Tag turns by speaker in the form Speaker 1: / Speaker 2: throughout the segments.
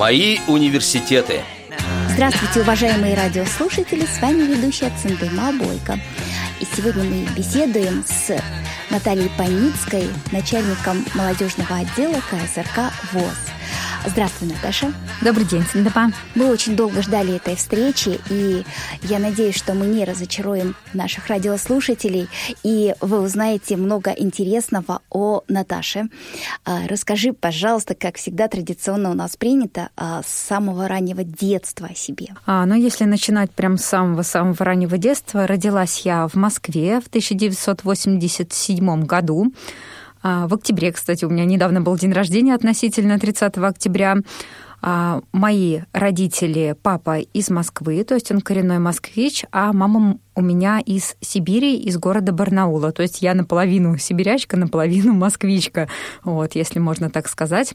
Speaker 1: Мои университеты.
Speaker 2: Здравствуйте, уважаемые радиослушатели! С вами ведущая Цендыма Бойко. И сегодня мы беседуем с Натальей Паницкой, начальником молодежного отдела КСРК ВОЗ. Здравствуй, Наташа.
Speaker 3: Добрый день, Синдапа.
Speaker 2: Мы очень долго ждали этой встречи, и я надеюсь, что мы не разочаруем наших радиослушателей, и вы узнаете много интересного о Наташе. А, расскажи, пожалуйста, как всегда традиционно у нас принято, а, с самого раннего детства о себе.
Speaker 3: А, ну, если начинать прям с самого-самого раннего детства, родилась я в Москве в 1987 году. А, в октябре, кстати, у меня недавно был день рождения относительно 30 октября. А, мои родители, папа из Москвы, то есть он коренной москвич, а мама у меня из Сибири, из города Барнаула. То есть я наполовину сибирячка, наполовину москвичка, вот, если можно так сказать.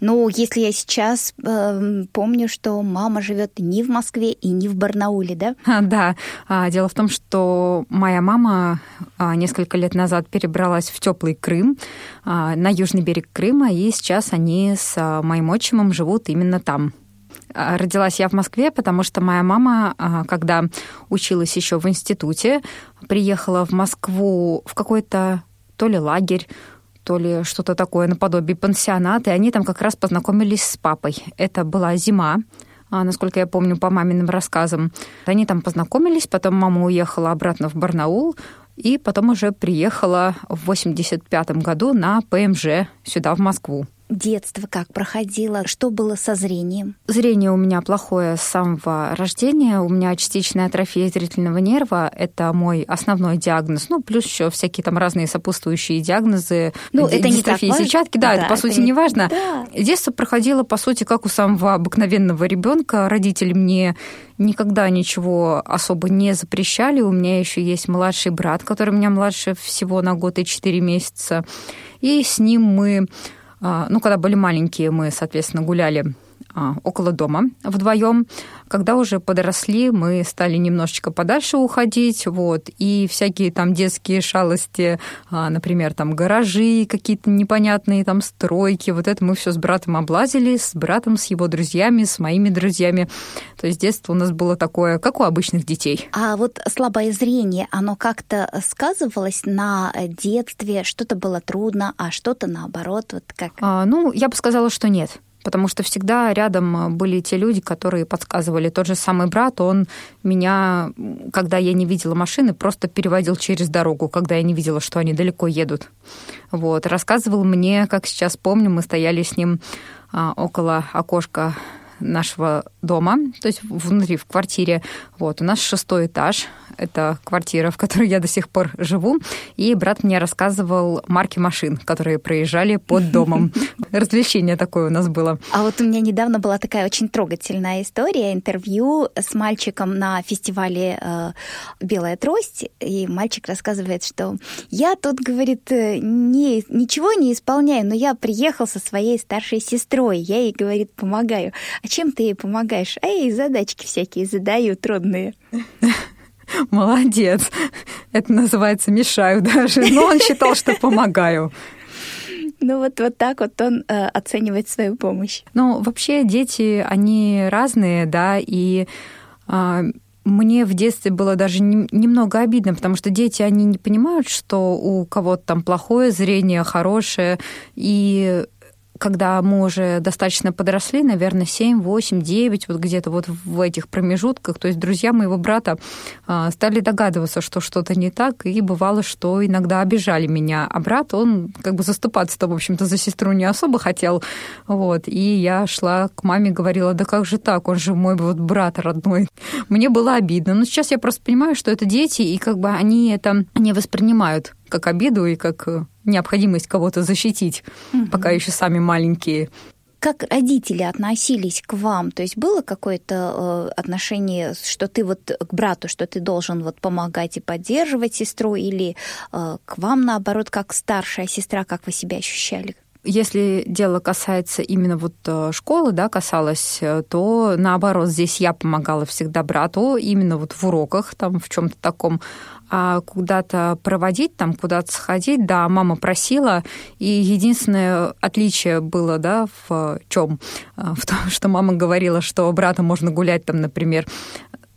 Speaker 2: Ну, если я сейчас э, помню, что мама живет не в Москве и не в Барнауле, да?
Speaker 3: А, да. А, дело в том, что моя мама а, несколько лет назад перебралась в теплый Крым, а, на южный берег Крыма, и сейчас они с а, моим отчимом живут именно там. А, родилась я в Москве, потому что моя мама, а, когда училась еще в институте, приехала в Москву в какой-то то ли лагерь, то ли что-то такое наподобие пансионата, и они там как раз познакомились с папой. Это была зима, а, насколько я помню по маминым рассказам. Они там познакомились, потом мама уехала обратно в Барнаул, и потом уже приехала в 85 году на ПМЖ сюда, в Москву
Speaker 2: детство как проходило? Что было со зрением?
Speaker 3: Зрение у меня плохое с самого рождения. У меня частичная атрофия зрительного нерва. Это мой основной диагноз. Ну, плюс еще всякие там разные сопутствующие диагнозы.
Speaker 2: Ну, это не так важно.
Speaker 3: сетчатки. Да, да, это, по сути, не важно. Да. Детство проходило, по сути, как у самого обыкновенного ребенка. Родители мне никогда ничего особо не запрещали. У меня еще есть младший брат, который меня младше всего на год и четыре месяца. И с ним мы ну, когда были маленькие, мы, соответственно, гуляли а, около дома вдвоем. Когда уже подросли, мы стали немножечко подальше уходить, вот, и всякие там детские шалости, а, например, там гаражи какие-то непонятные, там стройки, вот это мы все с братом облазили, с братом, с его друзьями, с моими друзьями. То есть детство у нас было такое, как у обычных детей.
Speaker 2: А вот слабое зрение, оно как-то сказывалось на детстве? Что-то было трудно, а что-то наоборот? Вот как?
Speaker 3: А, ну, я бы сказала, что нет потому что всегда рядом э, были те люди, которые подсказывали. Тот же самый брат, он меня, когда я не видела машины, просто переводил через дорогу, когда я не видела, что они далеко едут. Вот. Рассказывал мне, как сейчас помню, мы стояли с ним а, около окошка нашего дома, то есть внутри, в квартире. Вот, у нас шестой этаж, это квартира, в которой я до сих пор живу, и брат мне рассказывал марки машин, которые проезжали под домом. Развлечение такое у нас было.
Speaker 2: А вот у меня недавно была такая очень трогательная история, интервью с мальчиком на фестивале э, «Белая трость», и мальчик рассказывает, что я тут, говорит, э, не, ничего не исполняю, но я приехал со своей старшей сестрой, я ей, говорит, помогаю. А чем ты ей помогаешь? А я ей задачки всякие задаю трудные.
Speaker 3: Молодец. Это называется мешаю даже. Но он считал, что помогаю.
Speaker 2: Ну вот, вот так вот он э, оценивает свою помощь.
Speaker 3: Ну, вообще дети, они разные, да, и э, мне в детстве было даже немного обидно, потому что дети, они не понимают, что у кого-то там плохое зрение, хорошее, и когда мы уже достаточно подросли, наверное, 7, 8, 9, вот где-то вот в этих промежутках, то есть друзья моего брата а, стали догадываться, что что-то не так, и бывало, что иногда обижали меня. А брат, он как бы заступаться-то, в общем-то, за сестру не особо хотел. Вот. И я шла к маме, говорила, да как же так, он же мой вот брат родной. Мне было обидно. Но сейчас я просто понимаю, что это дети, и как бы они это не воспринимают как обиду и как э, необходимость кого-то защитить, угу. пока еще сами маленькие.
Speaker 2: Как родители относились к вам? То есть было какое-то э, отношение, что ты вот к брату, что ты должен вот помогать и поддерживать сестру, или э, к вам наоборот, как старшая сестра, как вы себя ощущали?
Speaker 3: Если дело касается именно вот э, школы, да, касалось, э, то наоборот, здесь я помогала всегда брату именно вот в уроках, там в чем-то таком куда-то проводить, там куда-то сходить, да, мама просила. И единственное отличие было, да, в чем? В том, что мама говорила, что брата можно гулять там, например,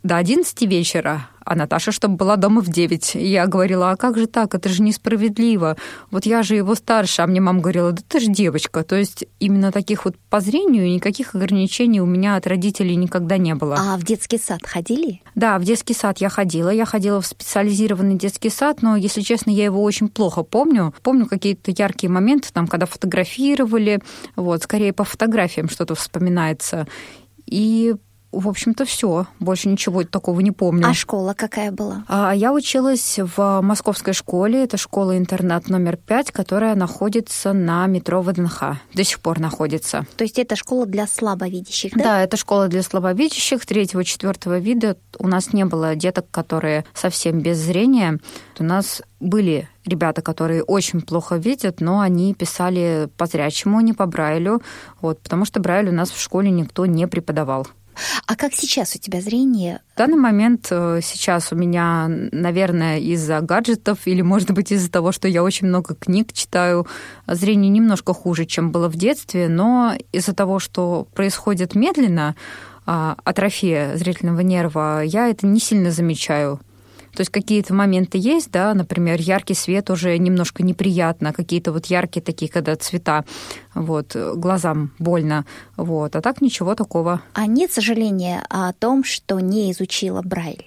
Speaker 3: до 11 вечера, а Наташа, чтобы была дома в 9. И я говорила, а как же так, это же несправедливо. Вот я же его старше, а мне мама говорила, да ты же девочка. То есть именно таких вот по зрению никаких ограничений у меня от родителей никогда не было.
Speaker 2: А в детский сад ходили?
Speaker 3: Да, в детский сад я ходила. Я ходила в специализированный детский сад, но, если честно, я его очень плохо помню. Помню какие-то яркие моменты, там, когда фотографировали, вот, скорее по фотографиям что-то вспоминается. И в общем-то, все. Больше ничего такого не помню.
Speaker 2: А школа какая была?
Speaker 3: А, я училась в московской школе. Это школа-интернат номер пять, которая находится на метро ВДНХ. До сих пор находится.
Speaker 2: То есть это школа для слабовидящих, да?
Speaker 3: Да, это школа для слабовидящих. Третьего, четвертого вида у нас не было деток, которые совсем без зрения. У нас были ребята, которые очень плохо видят, но они писали по зрячему, не по Брайлю, вот, потому что Брайль у нас в школе никто не преподавал.
Speaker 2: А как сейчас у тебя зрение?
Speaker 3: В данный момент э, сейчас у меня, наверное, из-за гаджетов или, может быть, из-за того, что я очень много книг читаю, зрение немножко хуже, чем было в детстве, но из-за того, что происходит медленно, а, атрофия зрительного нерва, я это не сильно замечаю. То есть какие-то моменты есть, да, например, яркий свет уже немножко неприятно, какие-то вот яркие такие, когда цвета, вот, глазам больно, вот, а так ничего такого.
Speaker 2: А нет сожаления о том, что не изучила Брайль?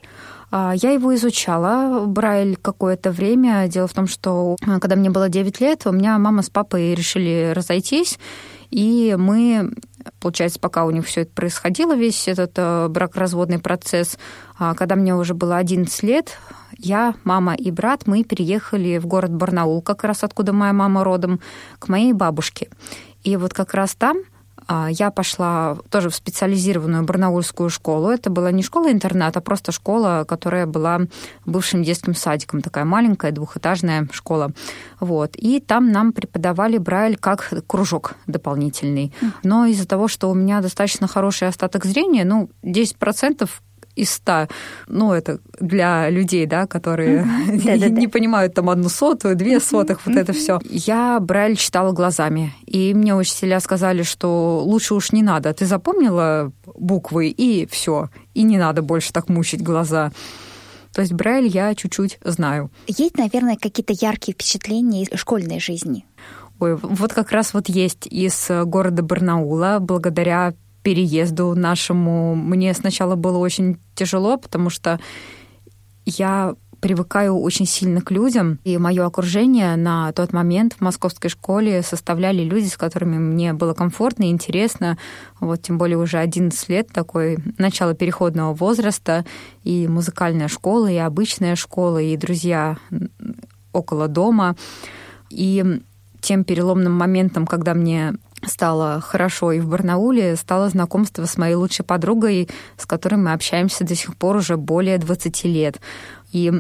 Speaker 3: А, я его изучала, Брайль, какое-то время. Дело в том, что а, когда мне было 9 лет, у меня мама с папой решили разойтись, и мы получается, пока у них все это происходило, весь этот э, бракоразводный процесс, а когда мне уже было 11 лет, я, мама и брат, мы переехали в город Барнаул, как раз откуда моя мама родом, к моей бабушке. И вот как раз там я пошла тоже в специализированную барнаульскую школу. Это была не школа-интернат, а просто школа, которая была бывшим детским садиком. Такая маленькая двухэтажная школа. Вот. И там нам преподавали Брайль как кружок дополнительный. Но из-за того, что у меня достаточно хороший остаток зрения, ну, 10% из ста, ну, это для людей, да, которые не понимают там одну сотую, две сотых, вот это все. Я Брайль читала глазами, и мне учителя сказали, что лучше уж не надо. Ты запомнила буквы, и все, и не надо больше так мучить глаза. То есть Брайль я чуть-чуть знаю.
Speaker 2: Есть, наверное, какие-то яркие впечатления из школьной жизни?
Speaker 3: Ой, вот как раз вот есть из города Барнаула, благодаря переезду нашему мне сначала было очень тяжело, потому что я привыкаю очень сильно к людям, и мое окружение на тот момент в московской школе составляли люди, с которыми мне было комфортно и интересно. Вот тем более уже 11 лет, такой начало переходного возраста, и музыкальная школа, и обычная школа, и друзья около дома. И тем переломным моментом, когда мне стало хорошо и в Барнауле, стало знакомство с моей лучшей подругой, с которой мы общаемся до сих пор уже более 20 лет. И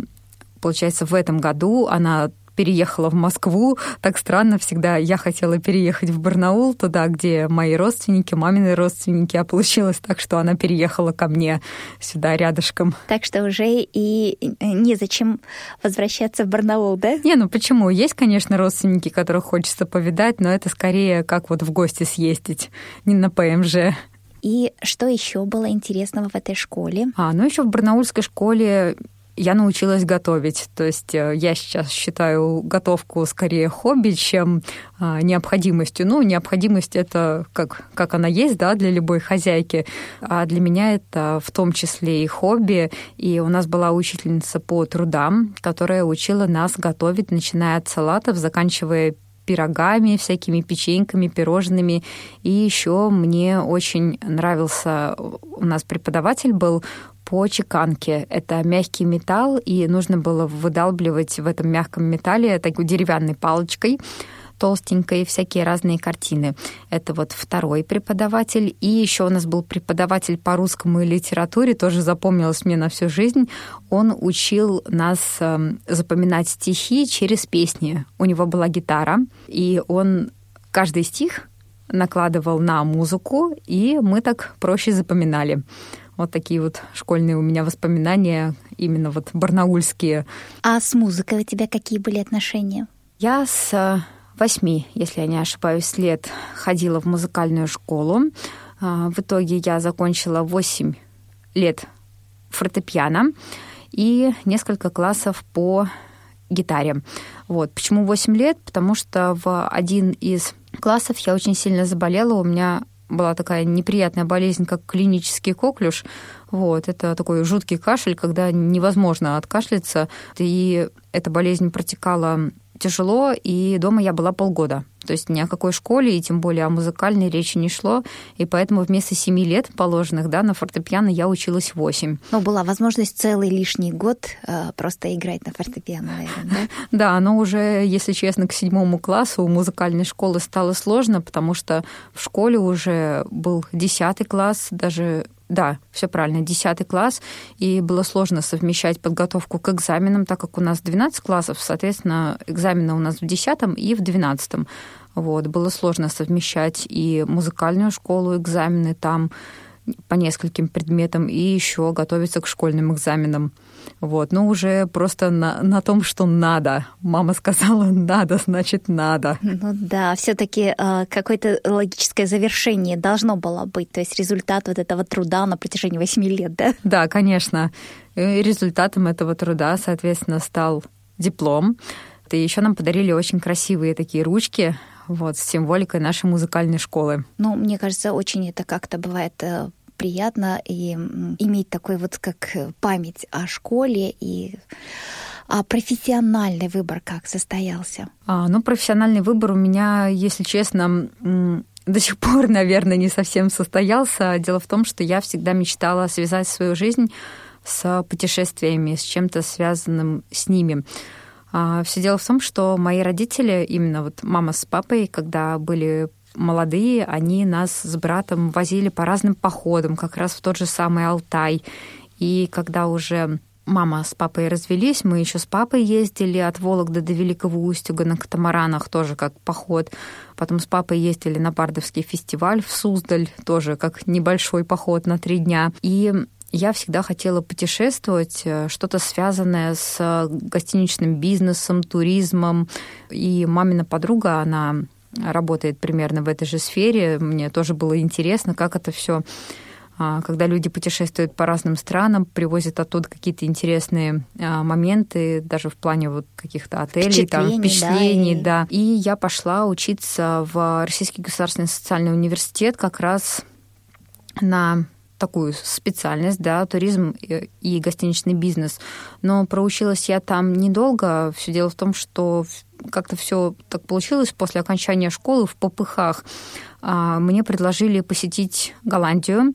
Speaker 3: получается, в этом году она переехала в Москву. Так странно всегда. Я хотела переехать в Барнаул, туда, где мои родственники, мамины родственники, а получилось так, что она переехала ко мне сюда рядышком.
Speaker 2: Так что уже и незачем возвращаться в Барнаул, да?
Speaker 3: Не, ну почему? Есть, конечно, родственники, которых хочется повидать, но это скорее как вот в гости съездить, не на ПМЖ.
Speaker 2: И что еще было интересного в этой школе?
Speaker 3: А, ну еще в барнаульской школе я научилась готовить. То есть э, я сейчас считаю готовку скорее хобби, чем а, необходимостью. Ну, необходимость это как, как она есть, да, для любой хозяйки. А для меня это в том числе и хобби. И у нас была учительница по трудам, которая учила нас готовить, начиная от салатов, заканчивая пирогами, всякими печеньками, пирожными. И еще мне очень нравился, у нас преподаватель был, по чеканке. Это мягкий металл, и нужно было выдалбливать в этом мягком металле такой деревянной палочкой толстенькой, всякие разные картины. Это вот второй преподаватель. И еще у нас был преподаватель по русскому и литературе, тоже запомнилось мне на всю жизнь. Он учил нас эм, запоминать стихи через песни. У него была гитара, и он каждый стих накладывал на музыку, и мы так проще запоминали. Вот такие вот школьные у меня воспоминания именно вот барнаульские.
Speaker 2: А с музыкой у тебя какие были отношения?
Speaker 3: Я с э, восьми, если я не ошибаюсь, лет ходила в музыкальную школу. А, в итоге я закончила восемь лет фортепиано и несколько классов по гитаре. Вот. Почему 8 лет? Потому что в один из классов я очень сильно заболела. У меня была такая неприятная болезнь, как клинический коклюш. Вот, это такой жуткий кашель, когда невозможно откашляться. И эта болезнь протекала тяжело, и дома я была полгода. То есть ни о какой школе, и тем более о музыкальной речи не шло. И поэтому вместо семи лет положенных да, на фортепиано я училась восемь.
Speaker 2: Но была возможность целый лишний год э, просто играть на фортепиано, наверное, да?
Speaker 3: Да, но уже, если честно, к седьмому классу у музыкальной школы стало сложно, потому что в школе уже был десятый класс, даже да, все правильно, 10 класс, и было сложно совмещать подготовку к экзаменам, так как у нас 12 классов, соответственно, экзамены у нас в 10 и в 12. Вот, было сложно совмещать и музыкальную школу, экзамены там по нескольким предметам, и еще готовиться к школьным экзаменам. Вот, но уже просто на, на том, что надо. Мама сказала, надо, значит, надо.
Speaker 2: Ну да, все-таки э, какое-то логическое завершение должно было быть, то есть результат вот этого труда на протяжении восьми лет, да?
Speaker 3: Да, конечно. И результатом этого труда, соответственно, стал диплом. И еще нам подарили очень красивые такие ручки, вот, с символикой нашей музыкальной школы.
Speaker 2: Ну, мне кажется, очень это как-то бывает э, приятно и иметь такой вот как память о школе и а профессиональный выбор как состоялся?
Speaker 3: А, ну, профессиональный выбор у меня, если честно, до сих пор, наверное, не совсем состоялся. Дело в том, что я всегда мечтала связать свою жизнь с путешествиями, с чем-то связанным с ними. А, Все дело в том, что мои родители, именно вот мама с папой, когда были молодые, они нас с братом возили по разным походам, как раз в тот же самый Алтай. И когда уже мама с папой развелись, мы еще с папой ездили от Вологды до Великого Устюга на катамаранах, тоже как поход. Потом с папой ездили на Бардовский фестиваль в Суздаль, тоже как небольшой поход на три дня. И я всегда хотела путешествовать, э, что-то связанное с гостиничным бизнесом, туризмом. И мамина подруга, она работает примерно в этой же сфере. Мне тоже было интересно, как это все а, когда люди путешествуют по разным странам, привозят оттуда какие-то интересные а, моменты, даже в плане вот каких-то отелей, там, впечатлений, да, и... да. И я пошла учиться в Российский государственный социальный университет как раз на такую специальность, да, туризм и гостиничный бизнес. Но проучилась я там недолго. Все дело в том, что как-то все так получилось после окончания школы в попыхах. А, мне предложили посетить Голландию.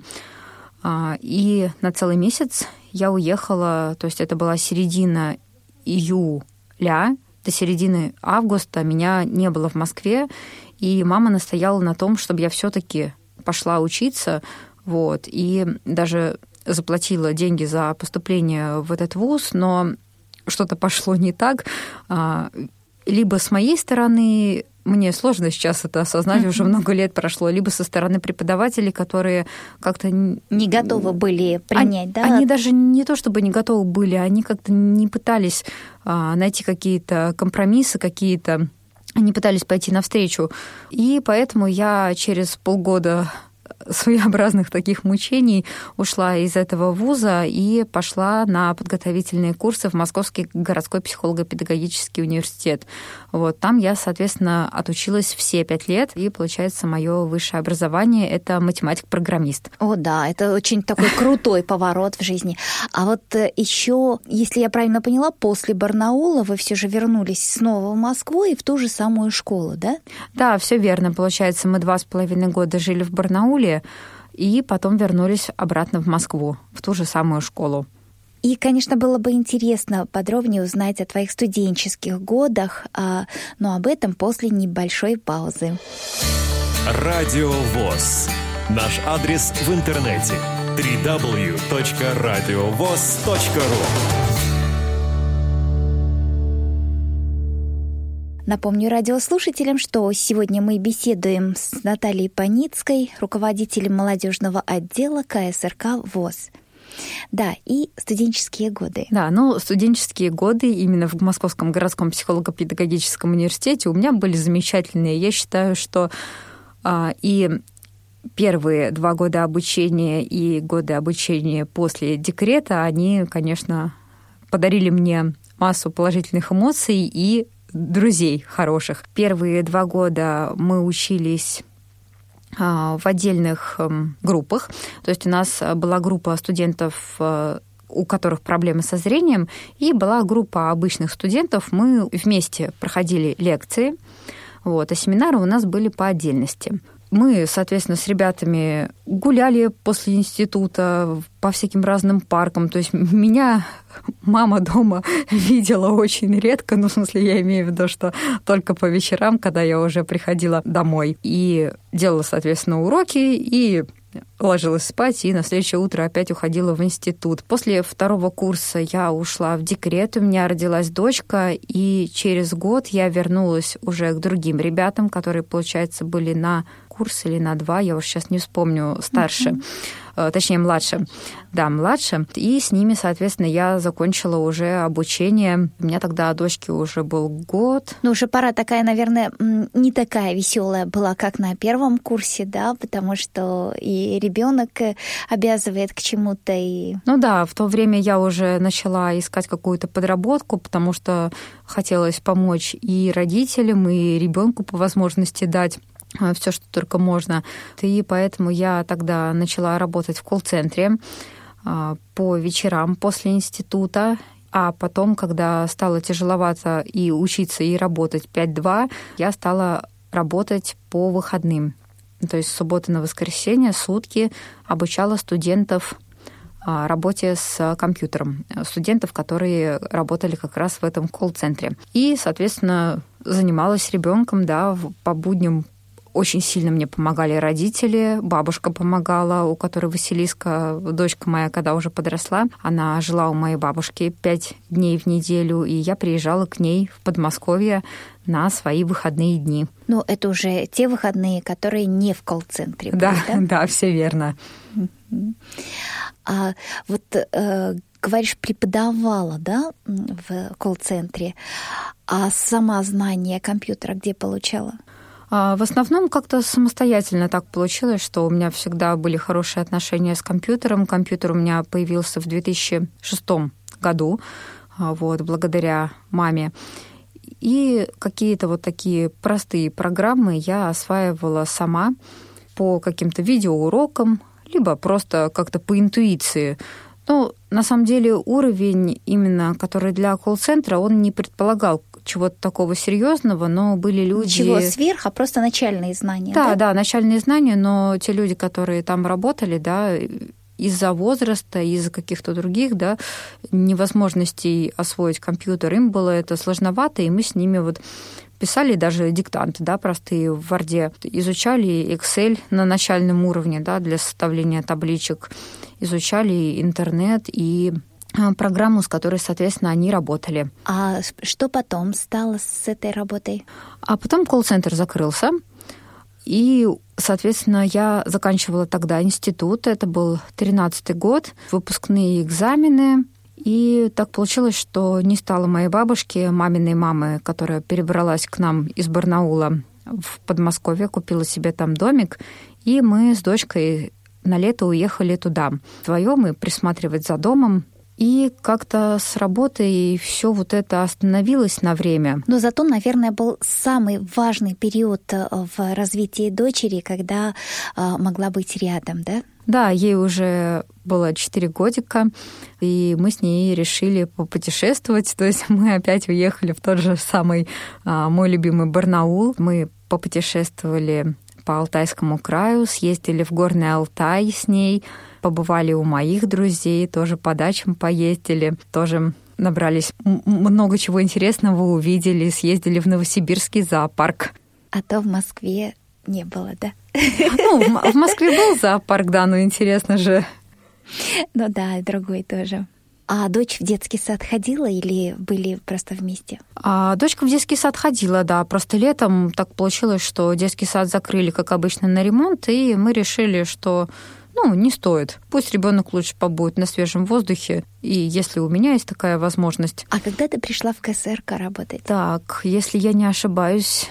Speaker 3: А, и на целый месяц я уехала, то есть это была середина июля, до середины августа меня не было в Москве, и мама настояла на том, чтобы я все-таки пошла учиться, вот, и даже заплатила деньги за поступление в этот вуз, но что-то пошло не так. А, либо с моей стороны, мне сложно сейчас это осознать, уже много лет прошло, либо со стороны преподавателей, которые как-то...
Speaker 2: Не готовы были принять,
Speaker 3: они,
Speaker 2: да?
Speaker 3: Они даже не то чтобы не готовы были, они как-то не пытались а, найти какие-то компромиссы, какие-то... Они пытались пойти навстречу. И поэтому я через полгода своеобразных таких мучений ушла из этого вуза и пошла на подготовительные курсы в Московский городской психолого-педагогический университет. Вот там я, соответственно, отучилась все пять лет, и, получается, мое высшее образование — это математик-программист.
Speaker 2: О, да, это очень такой крутой поворот в жизни. А вот э, еще, если я правильно поняла, после Барнаула вы все же вернулись снова в Москву и в ту же самую школу, да?
Speaker 3: Да, все верно. Получается, мы два с половиной года жили в Барнауле, и потом вернулись обратно в Москву, в ту же самую школу.
Speaker 2: И, конечно, было бы интересно подробнее узнать о твоих студенческих годах, а, но об этом после небольшой паузы.
Speaker 4: Радио ВОЗ. Наш адрес в интернете www.radiovoz.ru
Speaker 2: Напомню радиослушателям, что сегодня мы беседуем с Натальей Паницкой, руководителем молодежного отдела КСРК ВОЗ. Да, и студенческие годы.
Speaker 3: Да, ну, студенческие годы именно в Московском городском психолого-педагогическом университете у меня были замечательные. Я считаю, что а, и первые два года обучения и годы обучения после декрета, они, конечно, подарили мне массу положительных эмоций и друзей хороших. Первые два года мы учились в отдельных эм, группах. То есть у нас была группа студентов э, у которых проблемы со зрением, и была группа обычных студентов. Мы вместе проходили лекции, вот, а семинары у нас были по отдельности мы, соответственно, с ребятами гуляли после института по всяким разным паркам. То есть меня мама дома видела очень редко, ну, в смысле, я имею в виду, что только по вечерам, когда я уже приходила домой. И делала, соответственно, уроки, и ложилась спать и на следующее утро опять уходила в институт. После второго курса я ушла в декрет, у меня родилась дочка, и через год я вернулась уже к другим ребятам, которые, получается, были на курс или на два, я уж сейчас не вспомню, старше. Mm-hmm точнее, младше. Да, младше. И с ними, соответственно, я закончила уже обучение. У меня тогда дочке уже был год.
Speaker 2: Ну, уже пора такая, наверное, не такая веселая была, как на первом курсе, да, потому что и ребенок э, обязывает к чему-то. И...
Speaker 3: Ну да, в то время я уже начала искать какую-то подработку, потому что хотелось помочь и родителям, и ребенку по возможности дать все, что только можно. И поэтому я тогда начала работать в колл-центре э, по вечерам после института. А потом, когда стало тяжеловато и учиться, и работать 5-2, я стала работать по выходным. То есть с субботы на воскресенье сутки обучала студентов э, работе с компьютером, студентов, которые работали как раз в этом колл-центре. И, соответственно, занималась ребенком, да, по будням очень сильно мне помогали родители, бабушка помогала, у которой Василиска, дочка моя, когда уже подросла, она жила у моей бабушки пять дней в неделю, и я приезжала к ней в Подмосковье на свои выходные дни.
Speaker 2: Ну, это уже те выходные, которые не в колл-центре.
Speaker 3: Да, да, да, все верно.
Speaker 2: А вот э, говоришь, преподавала, да, в колл-центре, а сама знание компьютера где получала?
Speaker 3: А, в основном как-то самостоятельно так получилось, что у меня всегда были хорошие отношения с компьютером. Компьютер у меня появился в 2006 году, а, вот, благодаря маме. И какие-то вот такие простые программы я осваивала сама по каким-то видеоурокам, либо просто как-то по интуиции. Ну, на самом деле уровень именно, который для колл-центра, он не предполагал чего-то такого серьезного, но были люди...
Speaker 2: Ничего сверх, а просто начальные знания.
Speaker 3: Да, да, да, начальные знания, но те люди, которые там работали, да, из-за возраста, из-за каких-то других, да, невозможностей освоить компьютер, им было это сложновато, и мы с ними вот писали даже диктанты, да, простые в Варде, изучали Excel на начальном уровне, да, для составления табличек, изучали интернет и программу, с которой, соответственно, они работали.
Speaker 2: А что потом стало с этой работой?
Speaker 3: А потом колл-центр закрылся, и, соответственно, я заканчивала тогда институт, это был 13-й год, выпускные экзамены, и так получилось, что не стало моей бабушки, маминой мамы, которая перебралась к нам из Барнаула в Подмосковье, купила себе там домик, и мы с дочкой на лето уехали туда вдвоем и присматривать за домом. И как-то с работой все вот это остановилось на время.
Speaker 2: Но зато, наверное, был самый важный период э, в развитии дочери, когда э, могла быть рядом, да?
Speaker 3: Да, ей уже было 4 годика, и мы с ней решили попутешествовать. То есть мы опять уехали в тот же самый а, мой любимый Барнаул. Мы попутешествовали по Алтайскому краю, съездили в Горный Алтай с ней, побывали у моих друзей, тоже по дачам поездили, тоже набрались много чего интересного, увидели, съездили в Новосибирский зоопарк.
Speaker 2: А то в Москве не было, да?
Speaker 3: Ну, в Москве был зоопарк, да, но интересно же.
Speaker 2: Ну да, другой тоже. А дочь в детский сад ходила или были просто вместе?
Speaker 3: А дочка в детский сад ходила, да. Просто летом так получилось, что детский сад закрыли, как обычно, на ремонт, и мы решили, что ну, не стоит. Пусть ребенок лучше побудет на свежем воздухе, и если у меня есть такая возможность.
Speaker 2: А когда ты пришла в КСРК работать?
Speaker 3: Так, если я не ошибаюсь,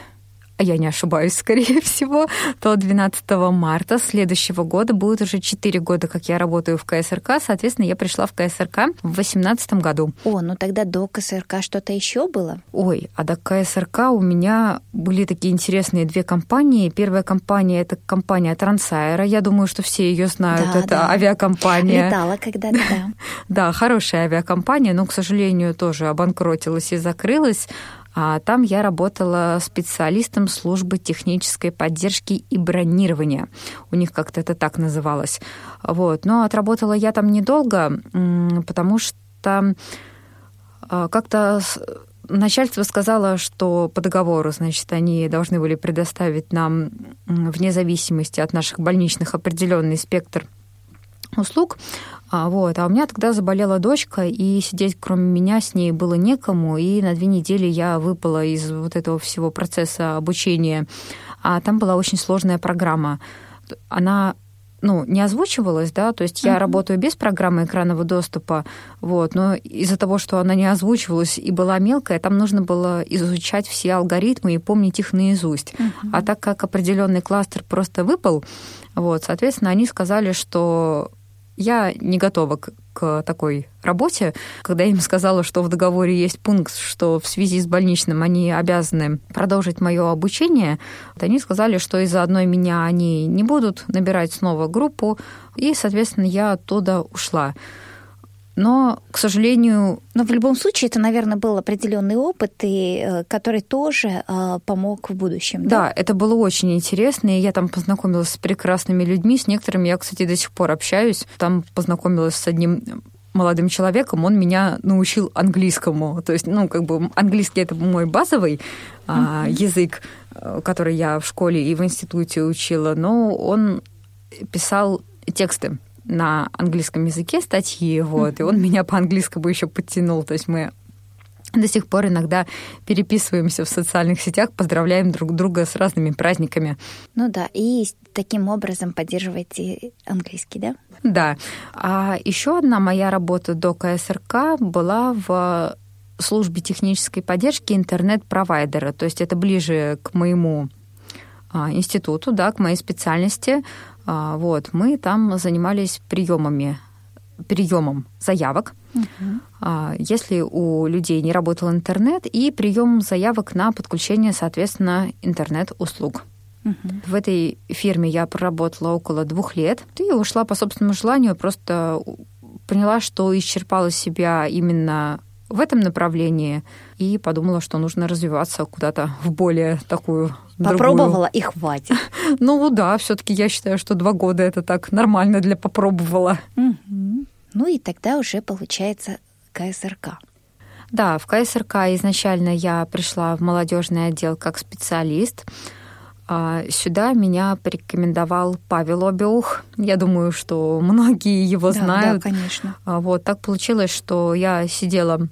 Speaker 3: а я не ошибаюсь, скорее всего, то 12 марта следующего года будет уже 4 года, как я работаю в КСРК. Соответственно, я пришла в КСРК в 2018 году.
Speaker 2: О, ну тогда до КСРК что-то еще было?
Speaker 3: Ой, а до КСРК у меня были такие интересные две компании. Первая компания — это компания Трансайра. Я думаю, что все ее знают.
Speaker 2: Да,
Speaker 3: это
Speaker 2: да.
Speaker 3: авиакомпания.
Speaker 2: Летала когда-то, да.
Speaker 3: Да, хорошая авиакомпания, но, к сожалению, тоже обанкротилась и закрылась. А там я работала специалистом службы технической поддержки и бронирования. У них как-то это так называлось. Вот. Но отработала я там недолго, потому что а, как-то начальство сказало, что по договору, значит, они должны были предоставить нам вне зависимости от наших больничных определенный спектр услуг. А, вот. а у меня тогда заболела дочка, и сидеть кроме меня с ней было некому, и на две недели я выпала из вот этого всего процесса обучения. А там была очень сложная программа. Она ну, не озвучивалась, да, то есть я
Speaker 2: Мгм.
Speaker 3: работаю без программы экранного доступа, вот, но из-за того, что она не озвучивалась и была мелкая, там нужно было изучать все алгоритмы и помнить их наизусть.
Speaker 2: Мгм.
Speaker 3: А так как определенный кластер просто выпал, вот, соответственно, они сказали, что я не готова к, к такой работе. Когда я им сказала, что в договоре есть пункт, что в связи с больничным они обязаны продолжить мое обучение, вот они сказали, что из-за одной меня они не будут набирать снова группу, и, соответственно, я оттуда ушла. Но, к сожалению,
Speaker 2: Но в любом случае это, наверное, был определенный опыт, и, э, который тоже э, помог в будущем. Да.
Speaker 3: Да, это было очень интересно, и я там познакомилась с прекрасными людьми, с некоторыми я, кстати, до сих пор общаюсь. Там познакомилась с одним молодым человеком, он меня научил английскому. То есть, ну, как бы английский это мой базовый а, язык, э, который я в школе и в институте учила, но он писал тексты на английском языке, статьи, вот, и он меня по-английскому еще подтянул. То есть мы до сих пор иногда переписываемся в социальных сетях, поздравляем друг друга с разными праздниками.
Speaker 2: Ну да, и таким образом поддерживаете английский, да?
Speaker 3: Да. А еще одна моя работа до КСРК была в службе технической поддержки интернет-провайдера. То есть это ближе к моему а, институту, да, к моей специальности. А, Вот, мы там занимались приемами, приемом заявок. А, Если у людей не работал интернет, и прием заявок на подключение, соответственно, интернет-услуг. В этой фирме я проработала около двух лет и ушла по собственному желанию, просто поняла, что исчерпала себя именно в этом направлении и подумала, что нужно развиваться куда-то в более такую другую.
Speaker 2: Попробовала и хватит.
Speaker 3: Ну да, все-таки я считаю, что два года это так нормально для попробовала.
Speaker 2: Мгм. Ну и тогда уже получается КСРК.
Speaker 3: Да, в КСРК изначально я пришла в молодежный отдел как специалист. А Сюда меня порекомендовал Павел Обиух. Я думаю, что многие его
Speaker 2: Да,
Speaker 3: знают.
Speaker 2: Да, конечно.
Speaker 3: А Вот так получилось, что я сидела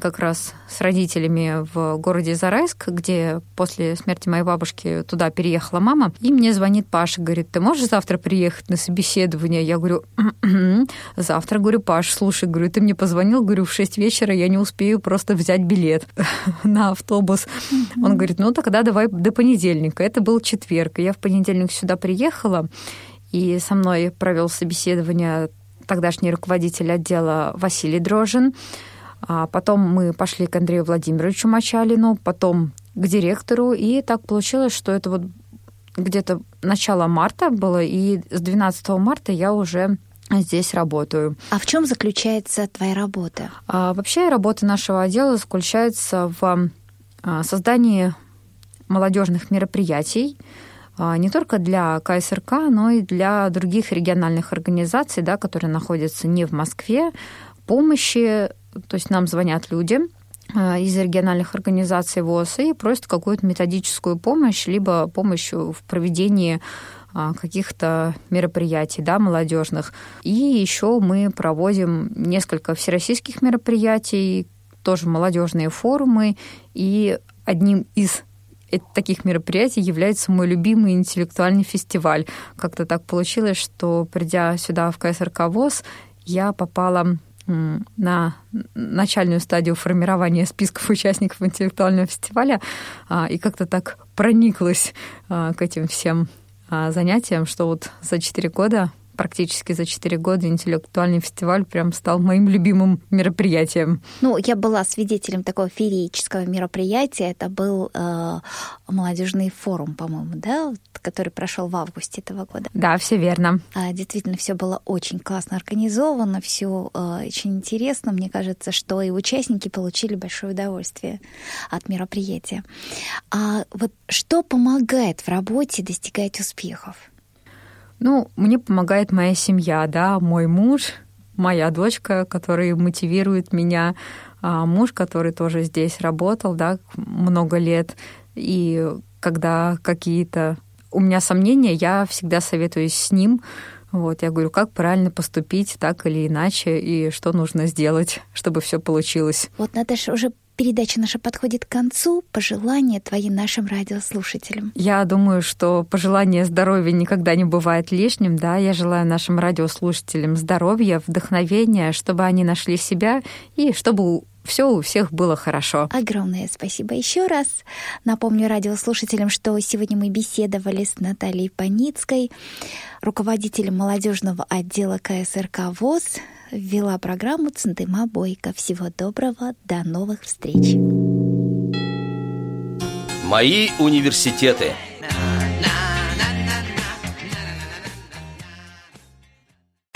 Speaker 3: как раз с родителями в городе Зарайск, где после смерти моей бабушки туда переехала мама. И мне звонит Паша, говорит, ты можешь завтра приехать на собеседование? Я говорю, «М-м-м». завтра, говорю, Паш, слушай, говорю, ты мне позвонил, говорю, в 6 вечера я не успею просто взять билет на автобус. Он говорит, ну тогда давай до понедельника. Это был четверг. И я в понедельник сюда приехала, и со мной провел собеседование тогдашний руководитель отдела Василий Дрожин. А потом мы пошли к Андрею Владимировичу Мачалину, потом к директору, и так получилось, что это вот где-то начало марта было, и с 12 марта я уже здесь работаю.
Speaker 2: А в чем заключается твоя работа?
Speaker 3: А вообще работа нашего отдела заключается в а, создании молодежных мероприятий, а, не только для КСРК, но и для других региональных организаций, да, которые находятся не в Москве, помощи, то есть нам звонят люди а, из региональных организаций ВОЗ и просят какую-то методическую помощь, либо помощь в проведении а, каких-то мероприятий да, молодежных. И еще мы проводим несколько всероссийских мероприятий, тоже молодежные форумы. И одним из таких мероприятий является мой любимый интеллектуальный фестиваль. Как-то так получилось, что придя сюда в КСРК ВОЗ, я попала на начальную стадию формирования списков участников интеллектуального фестиваля а, и как-то так прониклась а, к этим всем а, занятиям, что вот за четыре года практически за 4 года интеллектуальный фестиваль прям стал моим любимым мероприятием.
Speaker 2: Ну, я была свидетелем такого феерического мероприятия. Это был э, молодежный форум, по-моему, да, который прошел в августе этого года.
Speaker 3: Да, все верно.
Speaker 2: А, действительно, все было очень классно организовано, все э, очень интересно. Мне кажется, что и участники получили большое удовольствие от мероприятия. А вот что помогает в работе достигать успехов?
Speaker 3: Ну, мне помогает моя семья, да, мой муж, моя дочка, который мотивирует меня, а муж, который тоже здесь работал, да, много лет. И когда какие-то у меня сомнения, я всегда советуюсь с ним. Вот, я говорю, как правильно поступить, так или иначе, и что нужно сделать, чтобы все получилось.
Speaker 2: Вот, Наташа, уже Передача наша подходит к концу. Пожелания твои нашим радиослушателям.
Speaker 3: Я думаю, что пожелание здоровья никогда не бывает лишним. Да? Я желаю нашим радиослушателям здоровья, вдохновения, чтобы они нашли себя и чтобы все у всех было хорошо.
Speaker 2: Огромное спасибо еще раз. Напомню радиослушателям, что сегодня мы беседовали с Натальей Паницкой, руководителем молодежного отдела КСРК ВОЗ, вела программу Центыма Бойко. Всего доброго, до новых встреч.
Speaker 1: Мои университеты –